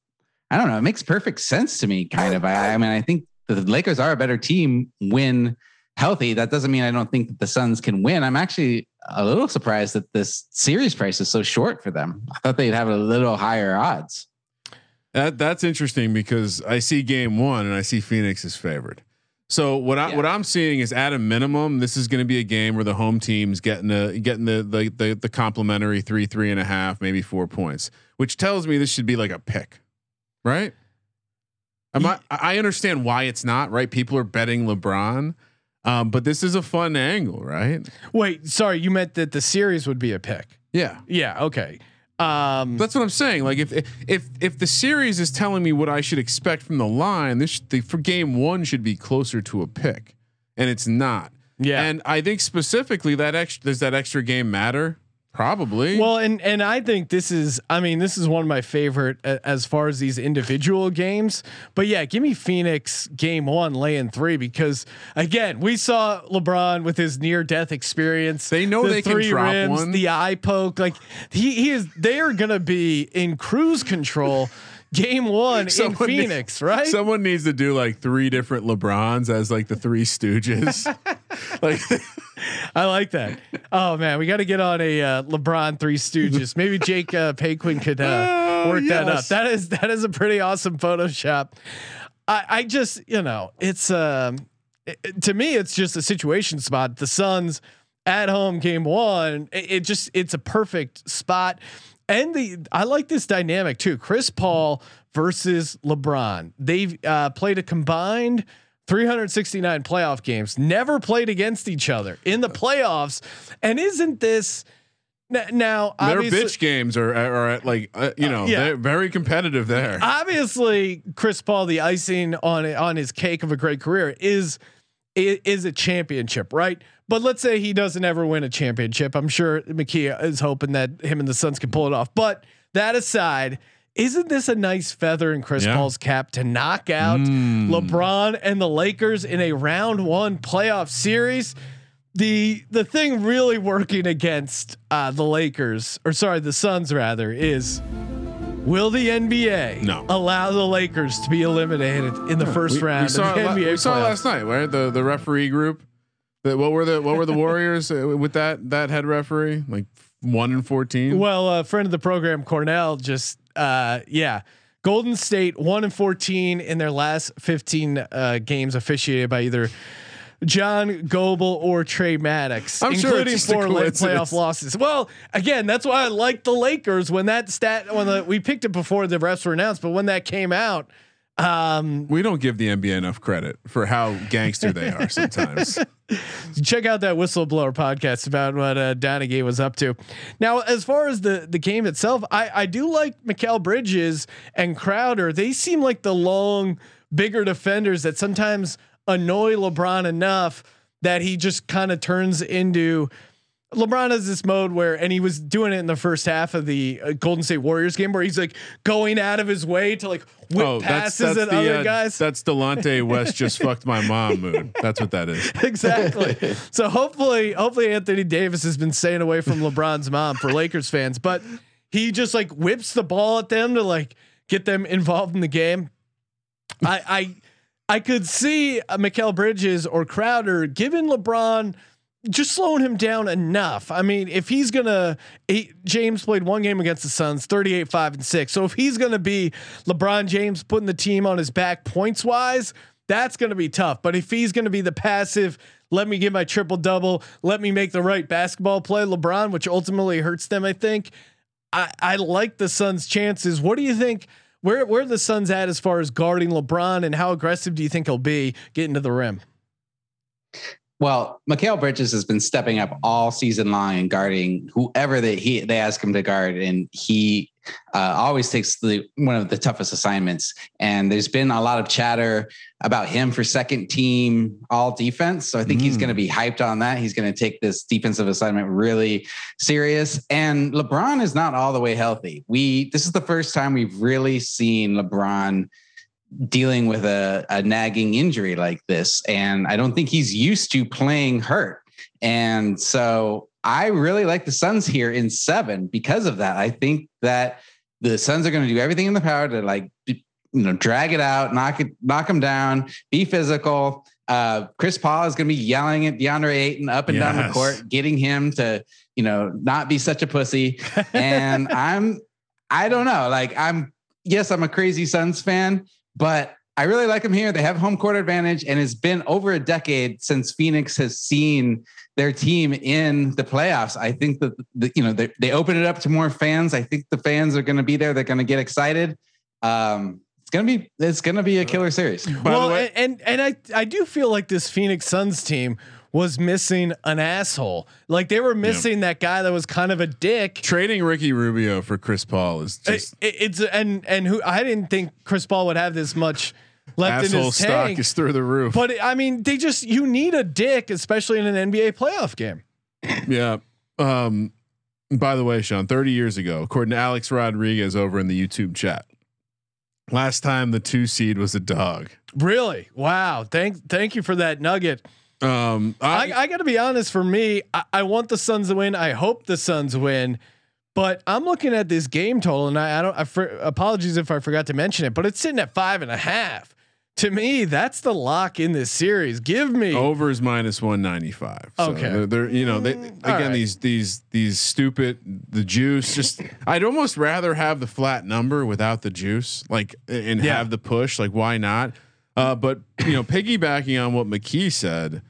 I don't know, it makes perfect sense to me. Kind of. I, I mean, I think the Lakers are a better team when healthy. That doesn't mean I don't think that the Suns can win. I'm actually a little surprised that this series price is so short for them. I thought they'd have a little higher odds. That that's interesting because I see game one and I see Phoenix is favored. So what I Yeah. what I'm seeing is at a minimum, this is going to be a game where the home team's getting the getting the the the, the complimentary three three and a half maybe four points, which tells me this should be like a pick, right? Am I I understand why it's not right. People are betting LeBron, um, but this is a fun angle, right? Wait, sorry, you meant that the series would be a pick. Yeah. Yeah, okay. Um, That's what I'm saying. Like if if if the series is telling me what I should expect from the line, this the, for game one should be closer to a pick, and it's not. yeah. And I think specifically that extra does that extra game matter? Probably. Well, and and I think this is, I mean, this is one of my favorite a- as far as these individual games. But yeah, give me Phoenix game one, laying three, because again, we saw LeBron with his near death experience. They know the they can three drop rims, one. the eye poke. Like he he is, they are gonna be in cruise control. Game one in Someone need- Phoenix, right? Someone needs to do like three different LeBrons as like the three Stooges. like I like that. Oh man, we got to get on a uh, LeBron Three Stooges. Maybe Jake uh, Paquin could uh, Oh, work that up. That is that is a pretty awesome Photoshop. I, I just you know it's um it- to me it's just a situation spot. The Suns at home game one. It, it just it's a perfect spot. And the I like this dynamic too. Chris Paul versus LeBron. They've uh, played a combined 369 playoff games. Never played against each other in the playoffs. And isn't this now? their bitch games are are at like uh, you know yeah. they're very competitive there. obviously Chris Paul, the icing on on his cake of a great career is is a championship, right? But let's say he doesn't ever win a championship. I'm sure McKee is hoping that him and the Suns can pull it off. But that aside, isn't this a nice feather in Chris Yeah. Paul's cap to knock out LeBron and the Lakers in a round one playoff series? The the thing really working against uh, the Lakers, or sorry, the Suns rather, is Will the NBA No. allow the Lakers to be eliminated in the first we, round we saw, of the la- NBA we saw last night, right? The the referee group. The, what were the what were the Warriors uh, with that that head referee? Like one and fourteen. Well, a friend of the program, Cornell, just uh, yeah, Golden State one and fourteen in their last fifteen uh, games officiated by either. John Goble or Tre Maddox, I'm sure including a four playoff losses. Well, again, that's why I like the Lakers when that stat when the, we picked it before the refs were announced, but when that came out, um, we don't give the NBA enough credit for how gangster they are sometimes. check out that whistleblower podcast about what uh, Donaghy was up to. Now, as far as the the game itself, I I do like Mikal Bridges and Crowder. They seem like the long, bigger defenders that sometimes annoy LeBron enough that he just kind of turns into. LeBron has this mode where, and he was doing it in the first half of the uh, Golden State Warriors game, where he's like going out of his way to like whip oh, passes that's at other uh, guys. that's Delonte West just fucked my mom mood. That's what that is. exactly. so hopefully, hopefully Anthony Davis has been staying away from LeBron's mom for Lakers fans, but he just like whips the ball at them to like get them involved in the game. I I I could see uh, Mikal Bridges or Crowder giving LeBron just slowing him down enough. I mean, if he's gonna, he, James played one game against the Suns, 38, five and six. So if he's gonna be LeBron James putting the team on his back points wise, that's gonna be tough. But if he's gonna be the passive, let me get my triple double, let me make the right basketball play, LeBron, which ultimately hurts them, I think. I, I like the Suns' chances. What do you think? Where where the Suns at as far as guarding LeBron, and how aggressive do you think he'll be getting to the rim? Well, Mikal Bridges has been stepping up all season long and guarding whoever they he they ask him to guard, and he uh, always takes the one of the toughest assignments. And there's been a lot of chatter about him for second team all defense. So I think he's Mm. going to be hyped on that. He's going to take this defensive assignment really serious. And LeBron is not all the way healthy. We this is the first time we've really seen LeBron dealing with a, a nagging injury like this. And I don't think he's used to playing hurt. And so I really like the Suns here in seven because of that. I think that the Suns are going to do everything in the power to like, you know, drag it out, knock it, knock them down, be physical. Uh, Chris Paul is going to be yelling at DeAndre Ayton up and down the court, getting him to, you know, not be such a pussy. And I'm, I don't know, like I'm, yes, I'm a crazy Suns fan, but I really like them here. They have home court advantage, and it's been over a decade since Phoenix has seen their team in the playoffs. I think that the, you know they, they open it up to more fans. I think the fans are going to be there. They're going to get excited. Um, it's gonna be it's gonna be a killer series. By well, the way, and and I I do feel like this Phoenix Suns team was missing an asshole. Like they were missing that guy that was kind of a dick. trading Ricky Rubio for Chris Paul is just It- it's and and who I didn't think Chris Paul would have this much left in his stock tank. is through the roof. But I mean, they just you need a dick, especially in an NBA playoff game. Yeah. Um, by the way, Sean, 30 years ago, according to Alex Rodriguez over in the YouTube chat, last time the two seed was a dog. Really? Wow. Thank thank you for that nugget. Um, I, I, I got to be honest. For me, I, I want the Suns to win. I hope the Suns win. But I'm looking at this game total, and I, I don't. I for, apologies if I forgot to mention it, but it's sitting at five and a half. To me, that's the lock in this series. Give me over is minus 195. So Okay. They're, they're, you know, they, again, right. these, these, these stupid, the juice, just, I'd almost rather have the flat number without the juice, like, and Yeah. have the push. Like, why not? Uh, but, you know, piggybacking on what McKee said,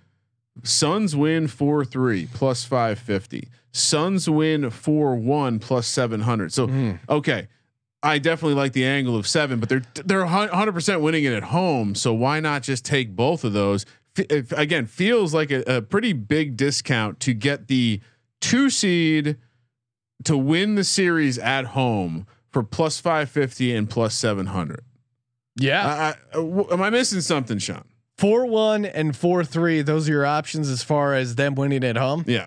Suns win 4 3 plus 550. Suns win 4 1 plus 700. So, Hmm. okay. I definitely like the angle of seven, but they're they're hundred percent winning it at home. So why not just take both of those? F- again, feels like a, a pretty big discount to get the two seed to win the series at home for plus five fifty and plus seven hundred. yeah, I, I, w- am I missing something, Sean? Four one and four three. Those are your options as far as them winning at home. Yeah,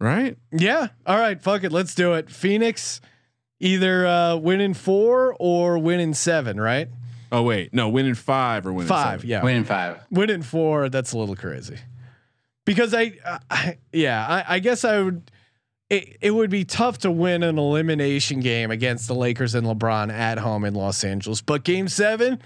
right. Yeah. All right. Fuck it. Let's do it. Phoenix, either uh, winning four or winning seven. Right. Oh wait, no, winning five or winning Five. seven. Yeah. Winning five. winning four that's a little crazy because i, I yeah I, I guess i would it, it would be tough to win an elimination game against the lakers and lebron at home in los angeles but game seven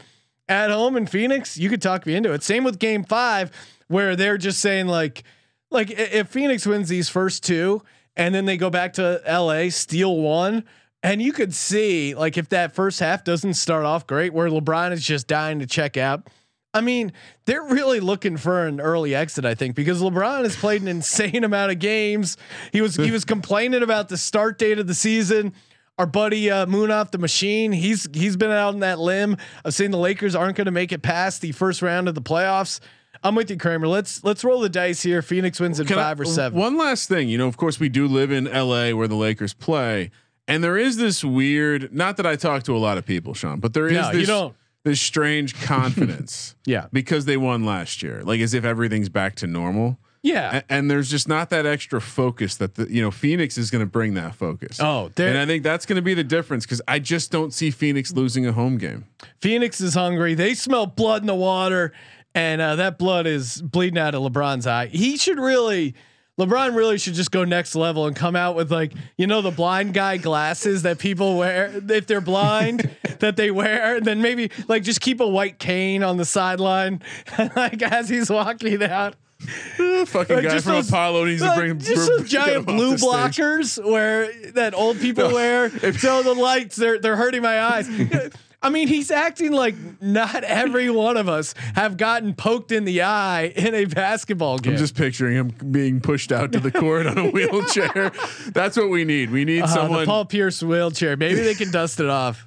at home in phoenix you could talk me into it same with game five where they're just saying like like if phoenix wins these first two and then they go back to la steal one and you could see like if that first half doesn't start off great where lebron is just dying to check out I mean, they're really looking for an early exit, I think, because LeBron has played an insane amount of games. He was he was complaining about the start date of the season. Our buddy uh, Moon off the machine, he's he's been out on that limb of saying the Lakers aren't going to make it past the first round of the playoffs. I'm with you, Kramer. Let's let's roll the dice here. Phoenix wins in Can I- five or seven. One last thing, you know, of course, we do live in LA where the Lakers play, and there is this weird. Not that I talk to a lot of people, Sean, but there is No, this this strange confidence. Yeah. because they won last year, like as if everything's back to normal. Yeah. A- and there's just not that extra focus that the you know Phoenix is going to bring that focus. Oh, and I think that's going to be the difference because I just don't see Phoenix losing a home game. Phoenix is hungry. They smell blood in the water, and uh, that blood is bleeding out of LeBron's eye. He should really, LeBron really should just go next level and come out with like you know the blind guy glasses that people wear if they're blind that they wear. Then maybe like just keep a white cane on the sideline, like as he's walking out. Fucking Like, guy from those- Apollo needs to bring just those giant blue the stage. blockers where that old people wear. If, So the lights they're they're hurting my eyes. I mean, he's acting like not every one of us have gotten poked in the eye in a basketball game. I'm just picturing him being pushed out to the court on a wheelchair. That's what we need. We need Uh, someone. Paul Pierce wheelchair. Maybe they can dust it off.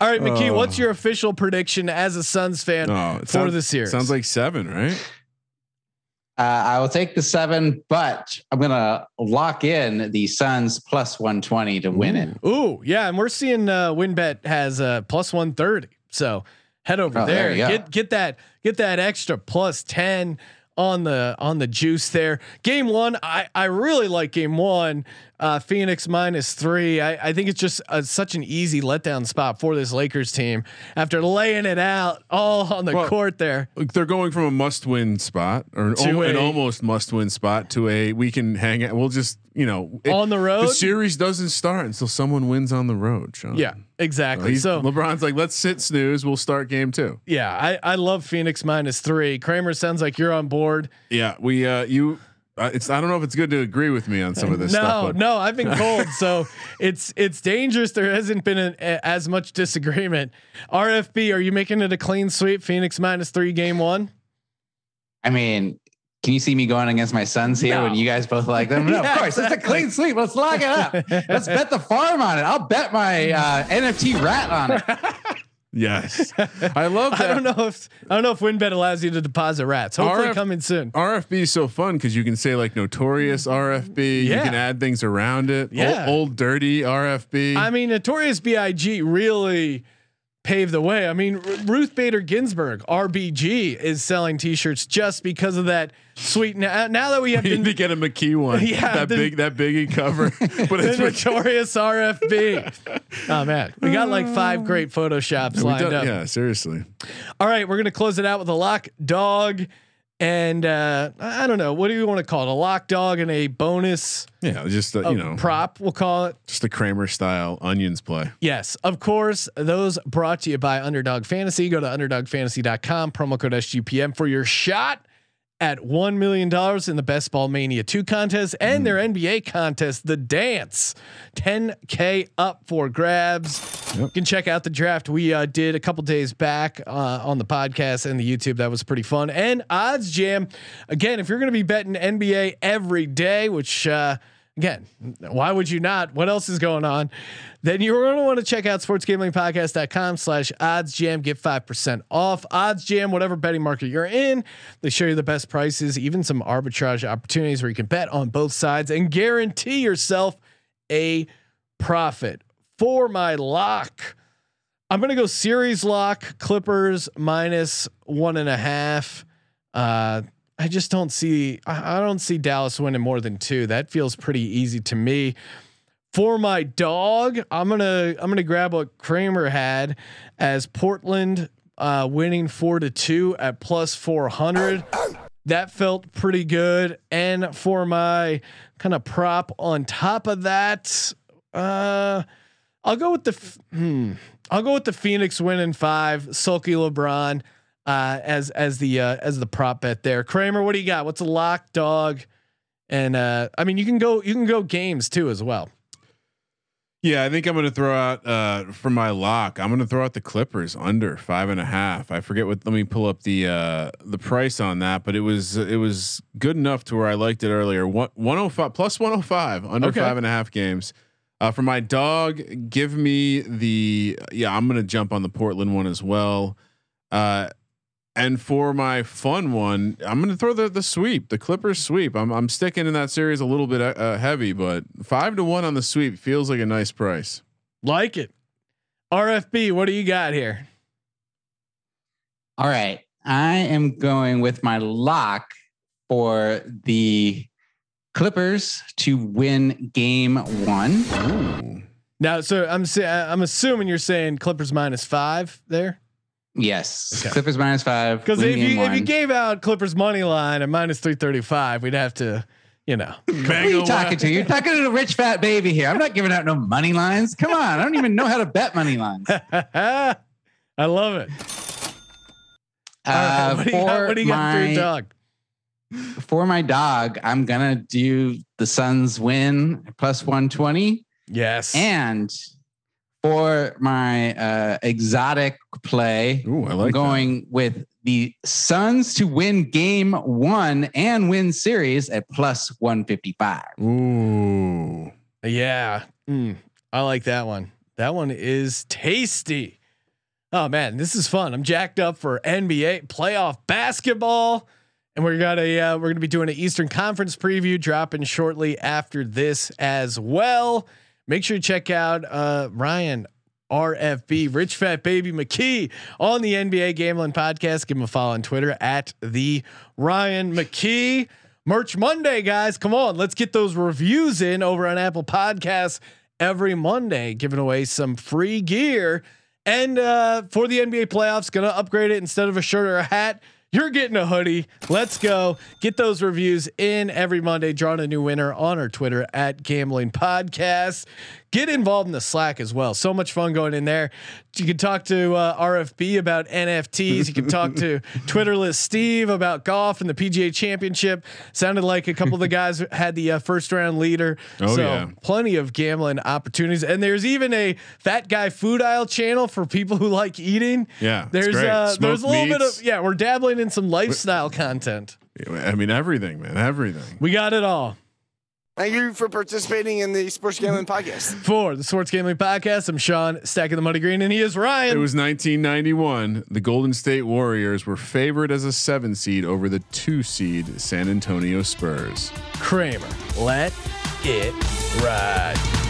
All right, McKee, what's your official prediction as a Suns fan Oh, for sounds- the series? Sounds like seven, right? Uh, I will take the seven, but I'm gonna lock in the Suns plus 120 to win it. Ooh, yeah, and we're seeing uh, WynnBET has uh, plus one thirty. So head over Oh, there, there get get that get that extra plus ten on the on the juice there. Game one, I I really like game one. Uh, Phoenix minus three. I, I think it's just uh such an easy letdown spot for this Lakers team after laying it out all on the Well, court there. They're going from a must-win spot or an, To al- an a- almost must-win spot to a we can hang out. We'll just you know it- On the road? The series doesn't start until someone wins on the road. Sean. Yeah, So exactly. he's- So LeBron's like, let's sit snooze. We'll start game two. yeah, I I love Phoenix minus three. Kramer sounds like you're on board. Yeah, we uh you. It's I don't know if it's good to agree with me on some of this no, stuff. but- no, I've been cold, so it's it's dangerous. There hasn't been a, a- as much disagreement. RFB, are you making it a clean sweep? Phoenix minus three, game one. I mean, can you see me going against my sons here No. when you guys both like them? No, Yeah, of course. It's a clean sweep. Let's lock it up. Let's bet the farm on it. I'll bet my uh, NFT rat on it. Yes, I love that. I don't know if I don't know if WynnBET allows you to deposit rats. Hopefully, RF coming soon. RFB is so fun because you can say like notorious RFB. You can add things around it. Yeah. Old, old dirty RFB. I mean, Notorious B.I.G. really paved the way. I mean, Ruth Bader Ginsburg, RBG, is selling T-shirts just because of that sweet. Now, now that we have we need to get a McKee one. Yeah, that the- big, that biggie cover. but it's. Notorious RFB. Oh man, we got like five great photoshops lined up. yeah, seriously. All right, we're gonna close it out with a lock dog, and uh, I don't know what do you want to call it? A lock dog and a bonus Yeah, just uh, uh, you know, prop. We'll call it. just the Kramer style onions play. Yes, of course. Those brought to you by Underdog Fantasy. Go to underdogfantasy.com, promo code SGPM for your shot at $1 million in the Best Ball Mania 2 contest and their NBA contest, The Dance. 10K up for grabs. You can check out the draft we uh, did a couple days back uh, on the podcast and the YouTube. That was pretty fun. And OddsJam. Again, if you're going to be betting NBA every day, which, uh, again, why would you not? What else is going on? Then you're going to want to check out sportsgamblingpodcast.com slash odds jam. Get 5% off OddsJam, whatever betting market you're in. They show you the best prices, even some arbitrage opportunities where you can bet on both sides and guarantee yourself a profit. For my lock, I'm going to go series lock Clippers minus one and a half. Uh, I just don't see. I don't see Dallas winning more than two. That feels pretty easy to me. For my dog, I'm gonna I'm gonna grab what Kramer had as Portland uh, winning four to two at plus four hundred. That felt pretty good. And for my kind of prop on top of that, uh, I'll go with the hmm, I'll go with the Phoenix winning five. Sulky LeBron uh, as as the uh, as the prop bet there. Kramer, what do you got? What's a lock dog? And uh, I mean, you can go you can go games too as well. Yeah, I think I'm going to throw out uh, for my lock. I'm going to throw out the Clippers under five and a half. I forget what. Let me pull up the uh, the price on that, but it was it was good enough to where I liked it earlier. One one hundred five plus one hundred five under Okay. five and a half games. Uh, for my dog, give me the yeah. I'm going to jump on the Portland one as well. Uh, and for my fun one, I'm going to throw the the sweep, the Clippers sweep. I'm I'm sticking in that series a little bit uh, heavy, but five to one on the sweep feels like a nice price. Like it. RFB, what do you got here? All right. I am going with my lock for the Clippers to win game one. Now, so I'm sa- I'm assuming you're saying Clippers minus five there, Yes. Okay. Clippers minus five. because if game you if you gave out Clippers money line at minus three thirty five, we'd have to, you know. Who are you talking to? You're talking to a rich fat baby here. I'm not giving out no money lines. Come on. I don't even know how to bet money lines. I love it. All right, Uh, what do you got, for what do you got for your my- dog? For my dog, I'm gonna do the Suns win plus 120. Yes. And for my uh, exotic play, Ooh, I I'm like going with the Suns to win game one and win series at plus 155. Ooh, Yeah. Mm, I like that one. That one is tasty. Oh man, this is fun. I'm jacked up for NBA playoff basketball. And we're gonna uh, we're gonna be doing an Eastern Conference preview dropping shortly after this as well. Make sure you check out uh, Ryan RFB Rich Fat Baby McKee on the NBA Gambling Podcast. Give him a follow on Twitter at the Ryan McKee. Merch Monday, guys. Come on, let's get those reviews in over on Apple Podcasts every Monday, giving away some free gear. And uh, for the NBA playoffs, gonna upgrade it instead of a shirt or a hat. You're getting a hoodie. Let's go. Get those reviews in every Monday. Drawing a new winner on our Twitter at Gambling Podcast. Get involved in the Slack as well. So much fun going in there. You can talk to uh, RFB about NFTs. You can talk to Twitterless Steve about golf and the PGA Championship. Sounded like a couple of the guys had the uh, first round leader. Oh, so yeah. plenty of gambling opportunities. And there's even a fat guy food aisle channel for people who like eating. Yeah, there's uh, there's a little bit of yeah. We're dabbling in some lifestyle content. I mean, everything, man, everything. We got it all Thank you for participating in the Sports Gambling Podcast. for the Sports Gambling Podcast. I'm Sean, stacking the money green, and he is Ryan. It was 1991. The Golden State Warriors were favored as a seven seed over the two seed San Antonio Spurs. Kramer. Let it ride.